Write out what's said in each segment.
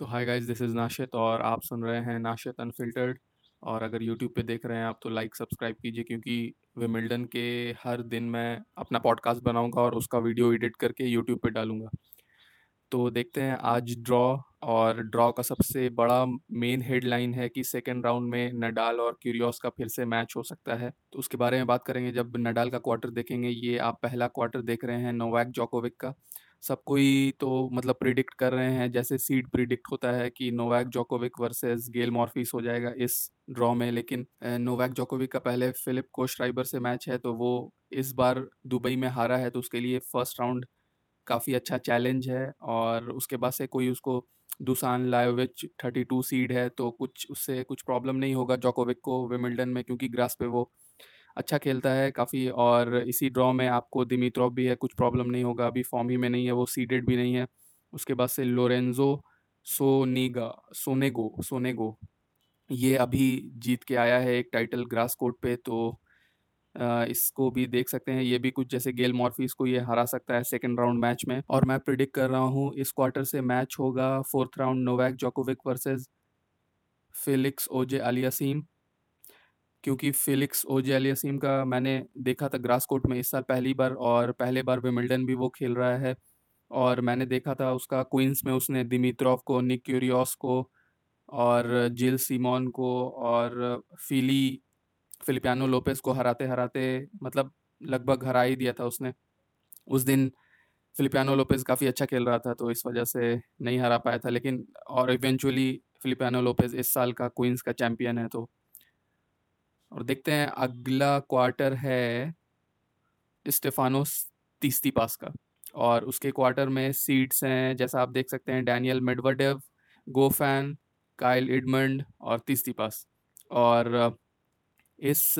तो hi guys this is Nashit और आप सुन रहे हैं नाशित अनफिल्टर्ड और अगर यूट्यूब पे देख रहे हैं आप तो लाइक सब्सक्राइब कीजिए क्योंकि विमिल्डन के हर दिन मैं अपना पॉडकास्ट बनाऊँगा और उसका वीडियो एडिट करके यूट्यूब पे डालूँगा। तो देखते हैं आज ड्रॉ और ड्रॉ का सबसे बड़ा मेन हेडलाइन है कि सेकेंड राउंड में नडाल और क्यूरियोस का फिर से मैच हो सकता है। तो उसके बारे में बात करेंगे, जब नडाल का क्वार्टर देखेंगे, ये आप पहला क्वार्टर देख रहे हैं नोवैक जोकोविक का। सब कोई तो मतलब प्रिडिक्ट कर रहे हैं, जैसे सीड प्रिडिक्ट होता है कि Novak Djokovic versus Gael Monfils हो जाएगा इस ड्रॉ में, लेकिन नोवैक जोकोविक का पहले फिलिप कोशराइबर से मैच है तो वो इस बार दुबई में हारा है तो उसके लिए फ़र्स्ट राउंड काफ़ी अच्छा चैलेंज है, और उसके बाद से कोई उसको Dusan Lajovic thirty two seed है तो कुछ उससे कुछ प्रॉब्लम नहीं होगा जोकोविक को विमिल्टन में, क्योंकि ग्रास पे वो अच्छा खेलता है काफ़ी, और इसी ड्रॉ में आपको दिमित्रोव भी है, कुछ प्रॉब्लम नहीं होगा, अभी फॉर्म ही में नहीं है, वो सीडेड भी नहीं है। उसके बाद से लोरेंजो सोनीगा सोनेगो सोनेगो ये अभी जीत के आया है एक टाइटल ग्रास कोर्ट पे तो इसको भी देख सकते हैं। ये भी कुछ जैसे गेल मॉर्फीज को ये हरा सकता है सेकेंड राउंड मैच में। और मैं प्रिडिक्ट कर रहा हूँ, इस क्वार्टर से मैच होगा fourth round Novak Djokovic versus Felix Auger Aliassime क्योंकि फिलिक्स ओजे अलियासीम का मैंने देखा था ग्रास कोर्ट में इस साल पहली बार और पहले बार विमिल्टन भी वो खेल रहा है और मैंने देखा था उसका क्वींस में उसने दिमित्रोव को निक क्यूरियोस को और जिल सीमोन को और फिली फिलिपियानो लोपेस को हराते हराते मतलब लगभग हरा ही दिया था उसने। उस दिन फिलिपियानो लोपेस काफ़ी अच्छा खेल रहा था तो इस वजह से नहीं हरा पाया था लेकिन और इवेंचुअली फिलिपियानो लोपेस इस साल का क्वींस का चैम्पियन है तो और देखते हैं अगला क्वार्टर है स्टेफानोस तीसती पास का। और उसके क्वार्टर में सीट्स हैं, जैसा आप देख सकते हैं Daniel Medvedev Goffin Kyle Edmund और तीसती पास और इस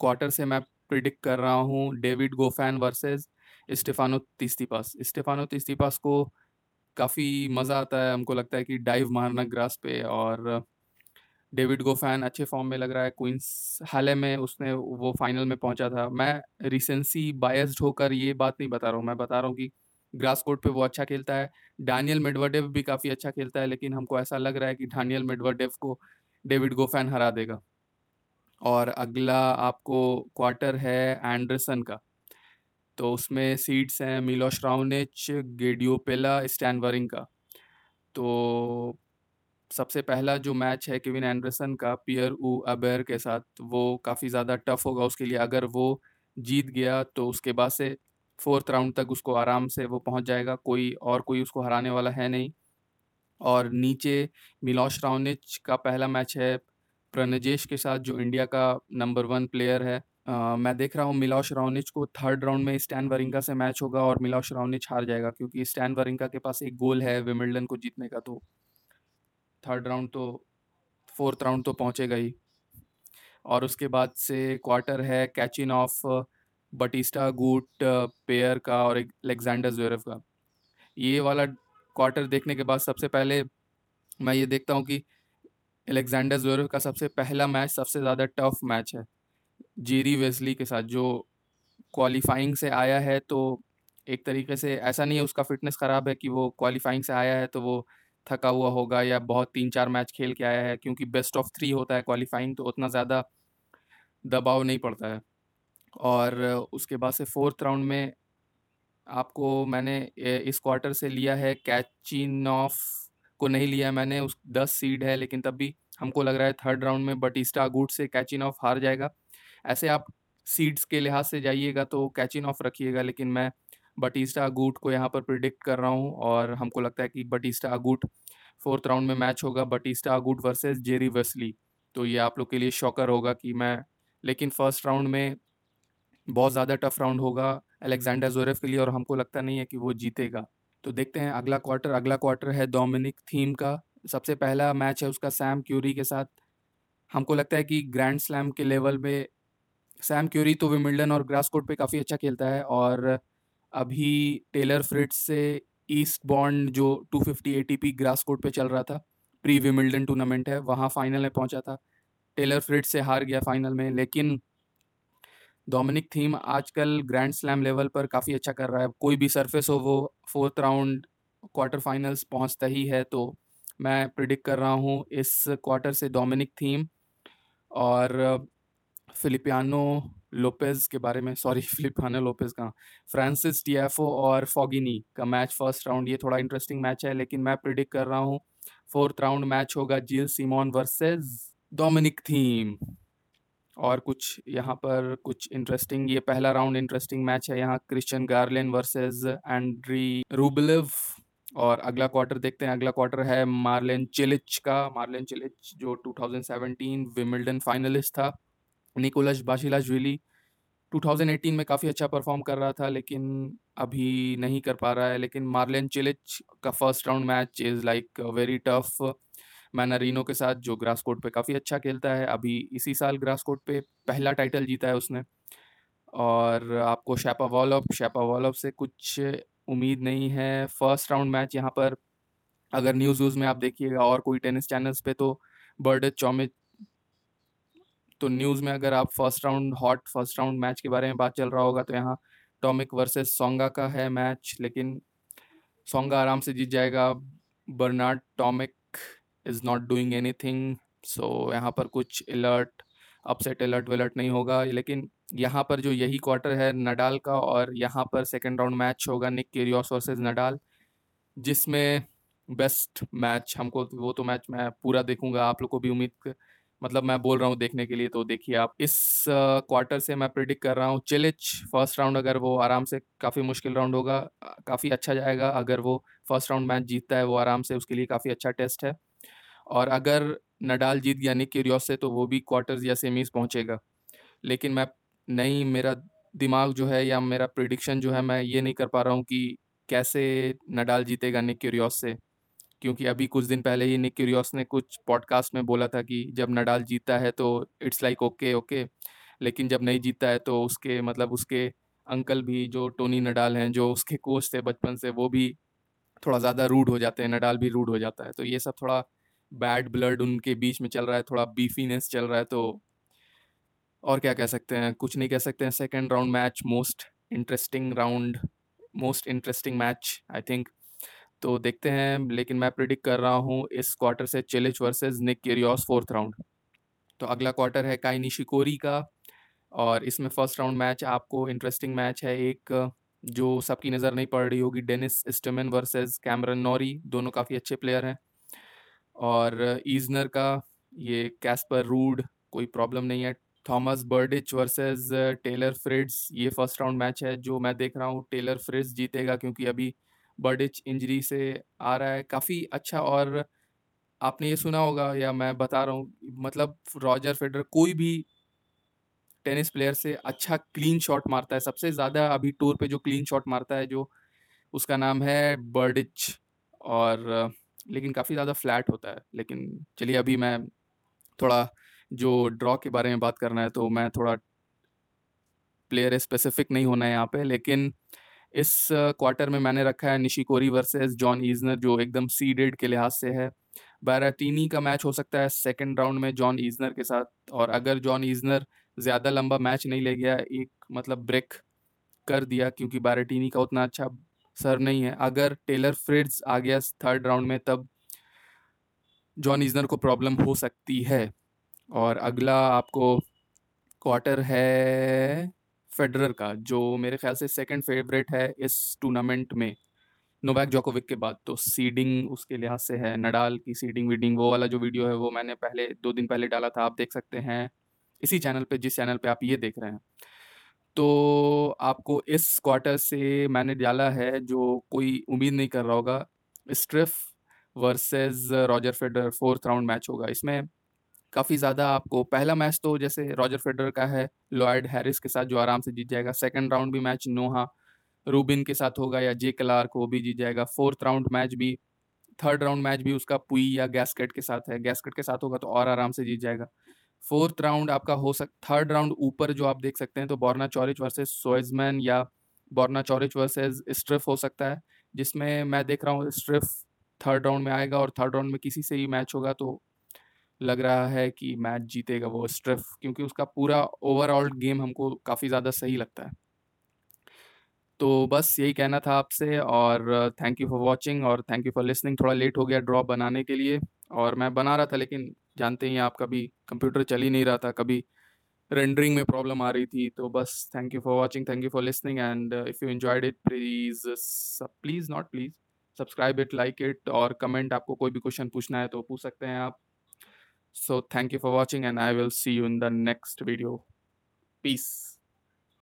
क्वार्टर से मैं प्रिडिक्ट कर रहा हूँ David Goffin versus Stefanos Tsitsipas Stefanos Tsitsipas को काफ़ी मज़ा आता है, हमको लगता है कि डाइव मारना ग्रास पे और डेविड गोफैन अच्छे फॉर्म में लग रहा है, क्वींस हाल में उसने वो फाइनल में पहुँचा था। मैं रिसेंसी बायस्ड होकर ये बात नहीं बता रहा हूँ, मैं बता रहा हूँ कि ग्रास कोर्ट पे वो अच्छा खेलता है डैनियल मेडवर्डेव भी काफ़ी अच्छा खेलता है, लेकिन हमको ऐसा लग रहा है कि डैनियल मेडवर्डेव को डेविड गोफैन हरा देगा। और अगला आपको क्वार्टर है एंडरसन का तो उसमें सीट्स हैं मिलोश राउनिच, गेडियोपेला स्टैनवरिंग का तो सबसे पहला जो मैच है केविन एंडरसन का पियर ऊ अबेर के साथ वो काफ़ी ज़्यादा टफ होगा उसके लिए। अगर वो जीत गया तो उसके बाद से फोर्थ राउंड तक उसको आराम से वो पहुँच जाएगा कोई और कोई उसको हराने वाला है नहीं। और नीचे मिलोश राउनिच का पहला मैच है प्रणजेश के साथ जो इंडिया का नंबर वन प्लेयर है। आ, मैं देख रहा हूँ मिलोश राउनिच को थर्ड राउंड में स्टैन वरिंका से मैच होगा और मिलोश राउनिच हार जाएगा क्योंकि स्टैन वरिंका के पास एक गोल है विमिल्डन को जीतने का तो थर्ड राउंड तो फोर्थ राउंड तो पहुँचेगा ही। और उसके बाद से क्वार्टर है Khachanov Bautista Agut pair का और एलेक्जेंडर जोरफ का। ये वाला क्वार्टर देखने के बाद सबसे पहले मैं ये देखता हूँ कि एलेक्जेंडर जोरव का सबसे पहला मैच सबसे ज़्यादा टफ मैच है। जेरी वेस्ली के साथ जो क्वालिफाइंग से आया है तो एक तरीके से ऐसा नहीं है उसका फिटनेस ख़राब है कि वो क्वालिफाइंग से आया है तो वो थका हुआ होगा या बहुत तीन चार मैच खेल के आया है, क्योंकि बेस्ट ऑफ़ थ्री होता है क्वालिफाइंग तो उतना ज़्यादा दबाव नहीं पड़ता है। और उसके बाद से फोर्थ राउंड में आपको मैंने इस क्वार्टर से लिया है कैचिन ऑफ़ को नहीं लिया मैंने, उस दस सीड है, लेकिन तब भी हमको लग रहा है थर्ड राउंड में बटिस्टा अगूट से कैचिन ऑफ़ हार जाएगा। ऐसे आप सीड्स के लिहाज से जाइएगा तो कैचिन ऑफ़ रखिएगा, लेकिन मैं बटिस्टा अगूट को यहाँ पर प्रिडिक्ट कर रहा हूँ और हमको लगता है कि बटिस्टा अगूट फोर्थ राउंड में मैच होगा Bautista Agut versus Jiri Vesely. तो ये आप लोग के लिए शॉकर होगा कि मैं, लेकिन फ़र्स्ट राउंड में बहुत ज़्यादा टफ राउंड होगा अलेक्जेंडर जोरेफ के लिए और हमको लगता नहीं है कि वो जीतेगा। तो देखते हैं अगला क्वार्टर अगला क्वार्टर है डोमिनिक थीम का। सबसे पहला मैच है उसका सैम क्यूरी के साथ। हमको लगता है कि ग्रैंड स्लैम के लेवल में सैम क्यूरी तो विमिल्डन और ग्रास कोर्ट पे काफ़ी अच्छा खेलता है और अभी टेलर फ्रिट्स से ईस्ट बॉन्ड जो 250 fifty A T P grass court पे चल रहा था प्री विमिल्डन टूर्नामेंट है, वहाँ फाइनल में पहुँचा था। टेलर फ्रिट्स से हार गया फाइनल में, लेकिन डोमिनिक थीम आजकल ग्रैंड स्लैम लेवल पर काफ़ी अच्छा कर रहा है। कोई भी सरफेस हो, वो फोर्थ राउंड क्वार्टर फाइनल्स पहुँचता ही है तो मैं प्रिडिक्ट कर रहा हूँ इस क्वार्टर से डोमिनिक थीम और फिलिपियानो लोपेज के बारे में सॉरी फिलिपियानो लोपेज का फ्रांसिस टीएफओ और फॉगिनी का मैच फ़र्स्ट राउंड ये थोड़ा इंटरेस्टिंग मैच है, लेकिन मैं प्रिडिक्ट कर रहा हूँ फोर्थ राउंड मैच होगा Gilles Simon versus Dominic Thiem और कुछ यहाँ पर कुछ इंटरेस्टिंग ये पहला राउंड इंटरेस्टिंग मैच है यहाँ Christian Garin versus Andrey Rublev और अगला क्वार्टर देखते हैं, अगला क्वार्टर है मार्लिन चिलिच का मार्लिन चिलिच जो 2017 विमिल्डन फाइनलिस्ट था। निकोलस बाशिलाशविली 2018 में काफ़ी अच्छा परफॉर्म कर रहा था, लेकिन अभी नहीं कर पा रहा है। लेकिन मार्लिन चिलिच का first round match is like very tough Mannarino के साथ, जो ग्रास कोर्ट पे काफ़ी अच्छा खेलता है। अभी इसी साल ग्रास कोर्ट पे पहला टाइटल जीता है उसने। और आपको शैपा वॉलअप शैपा वॉलअप से कुछ उम्मीद नहीं है। फ़र्स्ट राउंड मैच यहाँ पर, अगर न्यूज़ व्यूज़ में आप देखिएगा और कोई टेनिस चैनल्स पे तो बर्ड चौमिच तो न्यूज़ में अगर आप first round, hot first round match के बारे में बात चल रहा होगा तो यहाँ टॉमिक वर्सेस सोंगा का है मैच, लेकिन सोंगा आराम से जीत जाएगा। Bernard Tomic is not doing anything so यहाँ पर कुछ अलर्ट अपसेट अलर्ट वलर्ट नहीं होगा। लेकिन यहाँ पर जो यही क्वार्टर है नडाल का, और यहाँ पर सेकेंड राउंड मैच होगा निक केरियोस वर्सेज नडाल, जिसमें बेस्ट मैच हमको वो तो मैच मैं पूरा देखूँगा, आप लोग को भी उम्मीद मतलब मैं बोल रहा हूँ देखने के लिए तो देखिए आप इस क्वार्टर से मैं प्रिडिक्ट कर रहा हूँ चिलिच फ़र्स्ट राउंड अगर वो आराम से काफ़ी मुश्किल राउंड होगा काफ़ी अच्छा जाएगा, अगर वो फ़र्स्ट राउंड मैच जीतता है वो आराम से उसके लिए काफ़ी अच्छा टेस्ट है। और अगर नडाल जीत गया निक क्यूरियोस से तो वो भी क्वार्टर्स या सेमीज पहुँचेगा। लेकिन मैं, नहीं, मेरा दिमाग जो है या मेरा प्रिडिक्शन जो है, मैं ये नहीं कर पा रहा हूँ कि कैसे नडाल जीतेगा निक क्यूरियोस से। क्योंकि अभी कुछ दिन पहले ही निक क्यूरियोस ने कुछ पॉडकास्ट में बोला था कि जब नडाल जीतता है तो इट्स लाइक ओके ओके लेकिन जब नहीं जीतता है तो उसके मतलब उसके अंकल भी जो टोनी नडाल हैं, जो उसके कोच थे बचपन से, वो भी थोड़ा ज़्यादा रूड हो जाते हैं, नडाल भी रूड हो जाता है। तो ये सब थोड़ा बैड ब्लड उनके बीच में चल रहा है, थोड़ा बीफीनेस चल रहा है तो और क्या कह सकते हैं? कुछ नहीं कह सकते हैं। Second round match most interesting round most interesting match I think तो देखते हैं, लेकिन मैं प्रिडिक्ट कर रहा हूँ इस क्वार्टर से Cilic versus Nick Kyrgios fourth round. तो अगला क्वार्टर है काइनी शिकोरी का, और इसमें फ़र्स्ट राउंड मैच आपको इंटरेस्टिंग मैच है एक, जो सबकी नज़र नहीं पड़ रही होगी, Denis Istomin versus Cameron Norrie, दोनों काफ़ी अच्छे प्लेयर हैं। और ईजनर का, ये कैस्पर रूड, कोई प्रॉब्लम नहीं है। Tomas Berdych versus Taylor Fritz, ये फ़र्स्ट राउंड मैच है, जो मैं देख रहा हूँ, टेलर फ्रिड्स जीतेगा, क्योंकि अभी बर्डिच इंजरी से आ रहा है, काफ़ी अच्छा और आपने ये सुना होगा या मैं बता रहा हूँ मतलब रॉजर फेडर कोई भी टेनिस प्लेयर से अच्छा क्लीन शॉट मारता है, सबसे ज़्यादा अभी टूर पे जो क्लीन शॉट मारता है जो उसका नाम है बर्डिच और, लेकिन काफ़ी ज़्यादा फ्लैट होता है, लेकिन चलिए अभी मैं थोड़ा जो ड्रॉ के बारे में बात करना है तो मैं थोड़ा प्लेयर स्पेसिफिक नहीं होना है यहाँ पे, लेकिन इस क्वार्टर में मैंने रखा है निशिकोरी वर्सेस जॉन ईजनर, जो एकदम सीडेड के लिहाज से है। बैराटीनी का मैच हो सकता है सेकेंड राउंड में जॉन ईजनर के साथ, और अगर जॉन ईजनर ज़्यादा लंबा मैच नहीं ले गया, एक मतलब ब्रेक कर दिया, क्योंकि बैराटीनी का उतना अच्छा सर नहीं है। अगर टेलर फ्रिड्स आ गया थर्ड राउंड में, तब जॉन ईजनर को प्रॉब्लम हो सकती है। और अगला आपको क्वार्टर है फेडरर का, जो मेरे ख्याल से सेकंड फेवरेट है इस टूर्नामेंट में, नोवैक जोकोविक के बाद। तो सीडिंग उसके लिहाज से है, नडाल की सीडिंग वीडिंग वो वाला जो वीडियो है, वो मैंने पहले, दो दिन पहले डाला था, आप देख सकते हैं। इसी चैनल पे, जिस चैनल पे आप ये देख रहे हैं। तो आपको इस क्वार्टर से मैंने डाला है, जो कोई उम्मीद नहीं कर रहा होगा Struff versus Roger Federer fourth round match होगा। इसमें काफ़ी ज़्यादा आपको पहला मैच तो जैसे रॉजर फेडर का है, लॉयड हैरिस के साथ जो आराम से जीत जाएगा। सेकंड राउंड भी मैच नोहा रूबिन के साथ होगा या जे क्लार्क, वो भी जीत जाएगा। फोर्थ राउंड मैच भी, थर्ड राउंड मैच भी उसका पुई या गैसकेट के साथ है। गैसकेट के साथ होगा तो और आराम से जीत जाएगा। फोर्थ राउंड आपका हो सक, थर्ड राउंड ऊपर जो आप देख सकते हैं तो बोर्ना चौरिच वर्सेज सोइजमैन या बोर्ना चौरिच वर्सेज स्ट्रिफ हो सकता है, जिसमें मैं देख रहा हूँ स्ट्रिफ थर्ड राउंड में आएगा और थर्ड राउंड में किसी से ही मैच होगा तो लग रहा है कि मैच जीतेगा वो स्ट्रिफ, क्योंकि उसका पूरा ओवरऑल गेम हमको काफ़ी ज़्यादा सही लगता है। तो बस यही कहना था आपसे और थैंक यू फॉर वॉचिंग और थैंक यू फॉर लिसनिंग थोड़ा लेट हो गया ड्रॉप बनाने के लिए और मैं बना रहा था, लेकिन जानते ही आप, कभी कंप्यूटर चल ही नहीं रहा था, कभी रेंडरिंग में प्रॉब्लम आ रही थी। तो बस thank you for watching thank you for listening and if you enjoyed it please please not please subscribe it like it और कमेंट आपको कोई भी क्वेश्चन पूछना है तो पूछ सकते हैं आप। So thank you for watching and I will see you in the next video. Peace.